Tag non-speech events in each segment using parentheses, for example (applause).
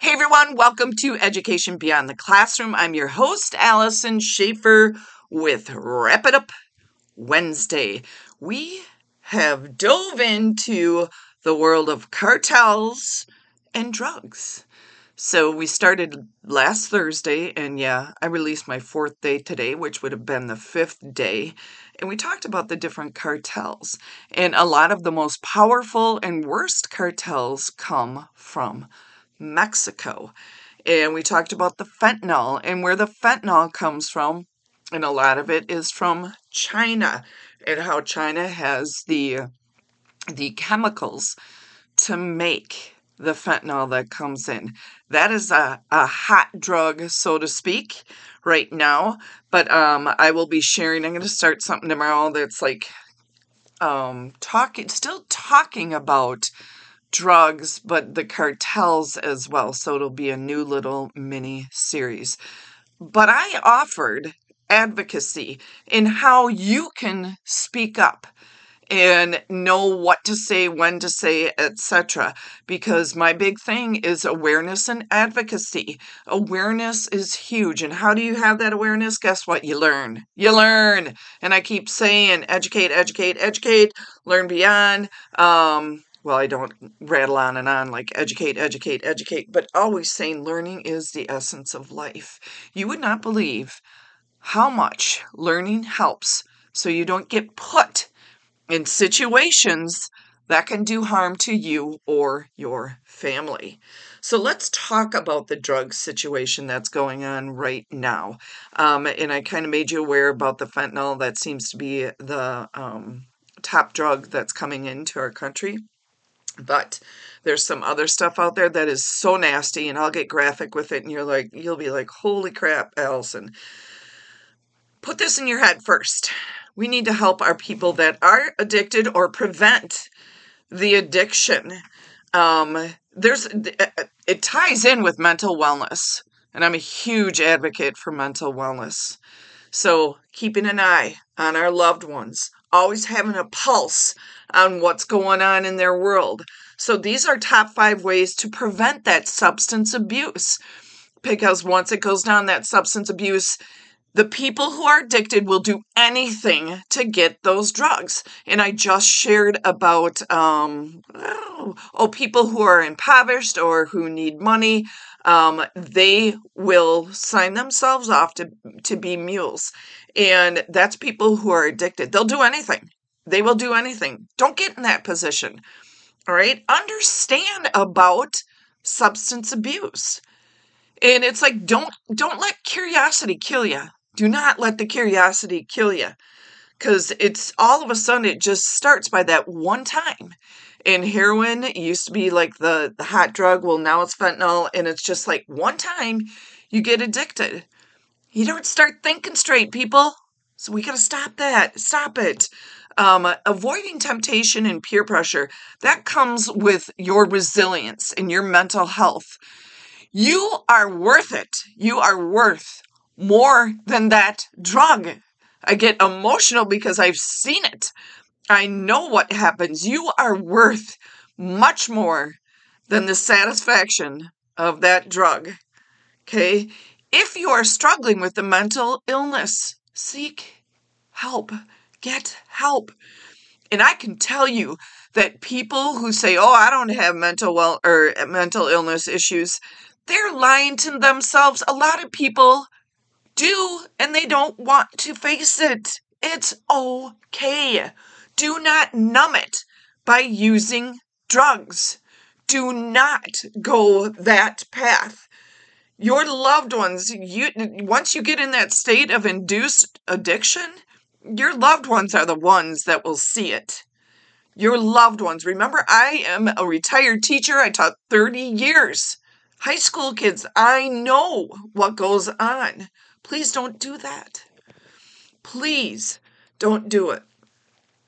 Hey everyone, welcome to Education Beyond the Classroom. I'm your host, Allison Schaefer, with Wrap It Up Wednesday. We have dove into the world of cartels and drugs. So we started last Thursday, and yeah, I released my fourth day today, which would have been the fifth day. And we talked about the different cartels. And a lot of the most powerful and worst cartels come from Mexico. And we talked about the fentanyl and where the fentanyl comes from. And a lot of it is from China and how China has the the chemicals to make the fentanyl that comes in. That is a, a hot drug, so to speak, right now. But um, I will be sharing, I'm going to start something tomorrow that's like um, talking, still talking about drugs, but the cartels as well. So it'll be a new little mini series. But I offered advocacy in how you can speak up and know what to say, when to say, etc. Because my big thing is awareness and advocacy. Awareness is huge. And how do you have that awareness? Guess what? You learn. You learn. And I keep saying educate, educate, educate, learn beyond. Um, well, I don't rattle on and on like educate, educate, educate, but always saying learning is the essence of life. You would not believe how much learning helps so you don't get put in situations that can do harm to you or your family. So let's talk about the drug situation that's going on right now. Um, and I kind of made you aware about the fentanyl that seems to be the um, top drug that's coming into our country. But there's some other stuff out there that is so nasty, and I'll get graphic with it, and you're like, you'll be like, holy crap, Allison. Put this in your head first. We need to help our people that are addicted or prevent the addiction. Um, there's uh, uh, it ties in with mental wellness, and I'm a huge advocate for mental wellness. So keeping an eye on our loved ones, always having a pulse on what's going on in their world. So these are top five ways to prevent that substance abuse. Because once it goes down that substance abuse, the people who are addicted will do anything to get those drugs. And I just shared about um, oh, people who are impoverished or who need money. Um, they will sign themselves off to to be mules, and that's people who are addicted. They'll do anything. They will do anything. Don't get in that position. All right. Understand about substance abuse. And it's like don't don't let curiosity kill you. Do not let the curiosity kill you. Cuz it's all of a sudden it just starts by that one time. And heroin used to be like the the hot drug, well now it's fentanyl and it's just like one time you get addicted. You don't start thinking straight, people. So we got to stop that. Stop it. Um, avoiding temptation and peer pressure, that comes with your resilience and your mental health. You are worth it. You are worth more than that drug. I get emotional because I've seen it. I know what happens. You are worth much more than the satisfaction of that drug. Okay? If you are struggling with a mental illness, seek help. Get help. And I can tell you that people who say, "Oh, I don't have mental well or uh, mental illness issues," they're lying to themselves. A lot of people do and they don't want to face it. It's okay. Do not numb it by using drugs. Do not go that path your loved ones you once you get in that state of induced addiction your loved ones are the ones that will see it your loved ones remember i am a retired teacher i taught 30 years high school kids i know what goes on please don't do that. Please don't do it.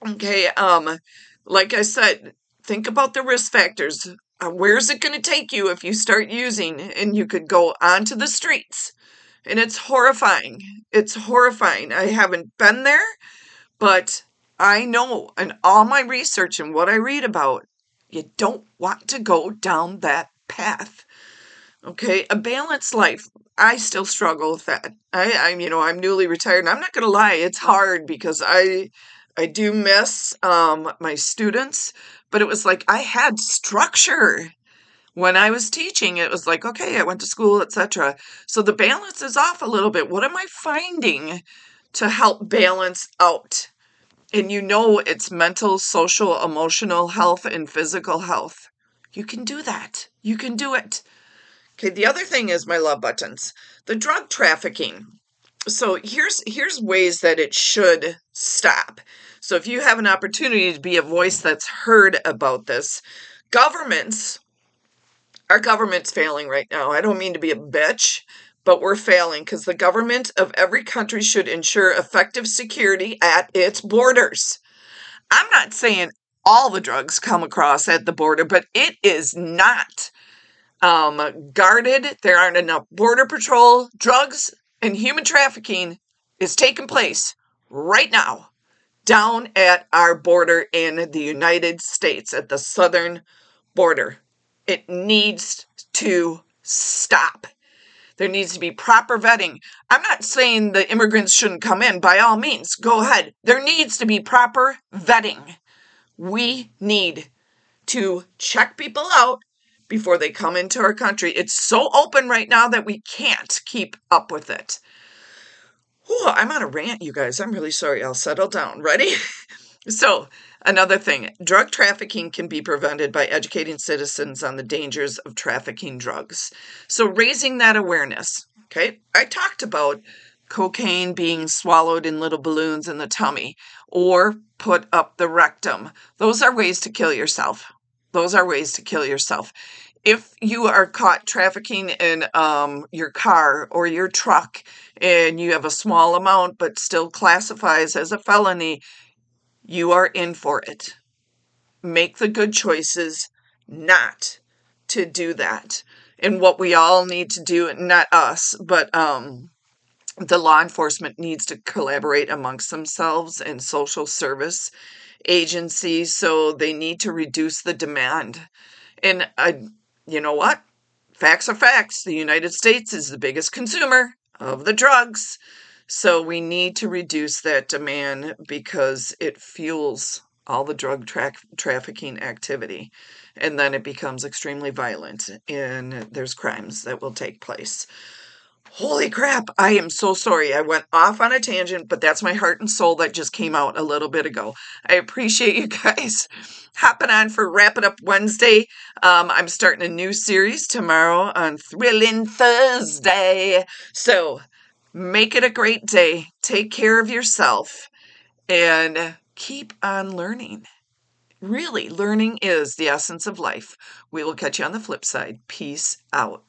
Okay um like i said think about the risk factors. Uh, where's it going to take you if you start using and you could go onto the streets? And it's horrifying. It's horrifying. I haven't been there but i know in all my research and what i read about you don't want to go down that path. Okay, a balanced life. I still struggle with that. I, I'm, you know, I'm newly retired, and I'm not going to lie, it's hard because I, I do miss um, my students, but it was like I had structure when I was teaching. It was like, okay, I went to school, etc. So the balance is off a little bit. What am I finding to help balance out? And you know, it's mental, social, emotional health, and physical health. You can do that. You can do it. Okay, the other thing is my love buttons. The drug trafficking. So here's here's ways that it should stop. So if you have an opportunity to be a voice that's heard about this, governments our government's failing right now. I don't mean to be a bitch, but we're failing because the government of every country should ensure effective security at its borders. I'm not saying all the drugs come across at the border, but it is not um, guarded. There aren't enough border patrol. Drugs and human trafficking is taking place right now down at our border in the United States, at the southern border. It needs to stop. There needs to be proper vetting. I'm not saying the immigrants shouldn't come in, by all means, go ahead. There needs to be proper vetting. We need to check people out before they come into our country. It's so open right now that we can't keep up with it. Whew, I'm on a rant, you guys. I'm really sorry. I'll settle down. (laughs) Ready? so, another thing drug trafficking can be prevented by educating citizens on the dangers of trafficking drugs. So, raising that awareness. Okay. I talked about cocaine being swallowed in little balloons in the tummy or put up the rectum. Those are ways to kill yourself. Those are ways to kill yourself. If you are caught trafficking in um, your car or your truck and you have a small amount but still classifies as a felony, you are in for it. Make the good choices not to do that. And what we all need to do, not us, but um, the law enforcement needs to collaborate amongst themselves and social service agencies so they need to reduce the demand. And I, you know what? Facts are facts. The united states is the biggest consumer of the drugs. So we need to reduce that demand because it fuels all the drug tra- trafficking activity. And then it becomes extremely violent and there's crimes that will take place Holy crap, I am so sorry. I went off on a tangent, but that's my heart and soul that just came out a little bit ago. I appreciate you (laughs) guys hopping on for Wrap It Up Wednesday. Um, I'm starting a new series tomorrow on Thrilling Thursday. So make it a great day. Take care of yourself and keep on learning. Really, learning is the essence of life. We will catch you on the flip side. Peace out.